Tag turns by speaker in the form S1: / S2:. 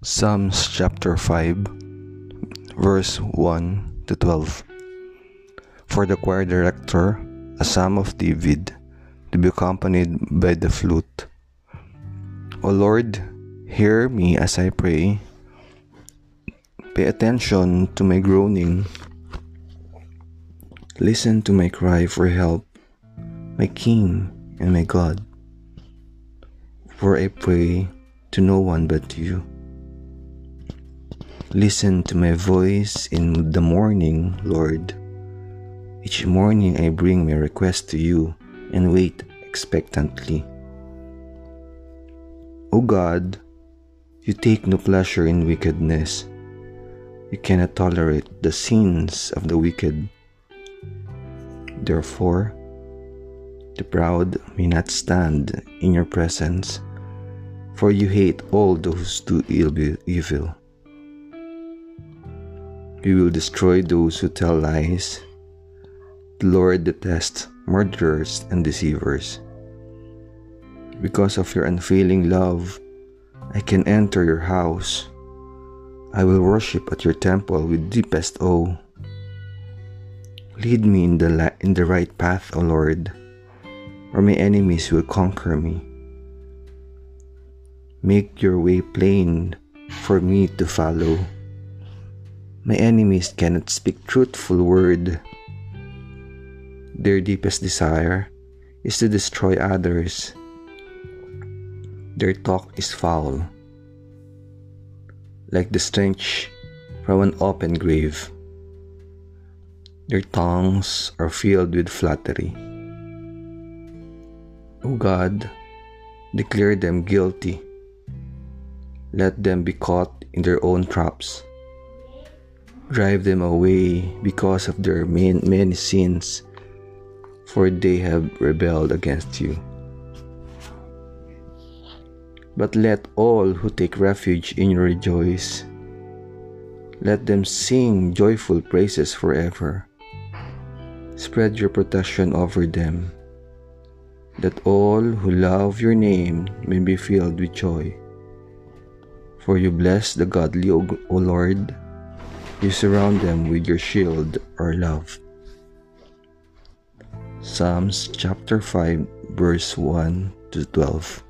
S1: Psalms chapter 5, verse 1 to 12. For the choir director, a psalm of David, to be accompanied by the flute. O Lord, hear me as I pray. Pay attention to my groaning. Listen to my cry for help, my King and my God. For I pray to no one but you. Listen to my voice in the morning, Lord. Each morning I bring my request to you and wait expectantly. O God, you take no pleasure in wickedness. You cannot tolerate the sins of the wicked. Therefore, the proud may not stand in your presence for you hate all those who do evil. You will destroy those who tell lies. The Lord detests murderers and deceivers. Because of your unfailing love, I can enter your house. I will worship at your temple with deepest awe. Lead me in the, in the right path, O Lord, or my enemies will conquer me. Make your way plain for me to follow. My enemies cannot speak truthful word. Their deepest desire is to destroy others. Their talk is foul, like the stench from an open grave. Their tongues are filled with flattery. O God, declare them guilty let them be caught in their own traps. Drive them away because of their many sins, for they have rebelled against you. But let all who take refuge in you rejoice. Let them sing joyful praises forever. Spread your protection over them, that all who love your name may be filled with joy. For you bless the godly, o Lord. You surround them with your shield or love. Psalms chapter 5, verse 1 to 12.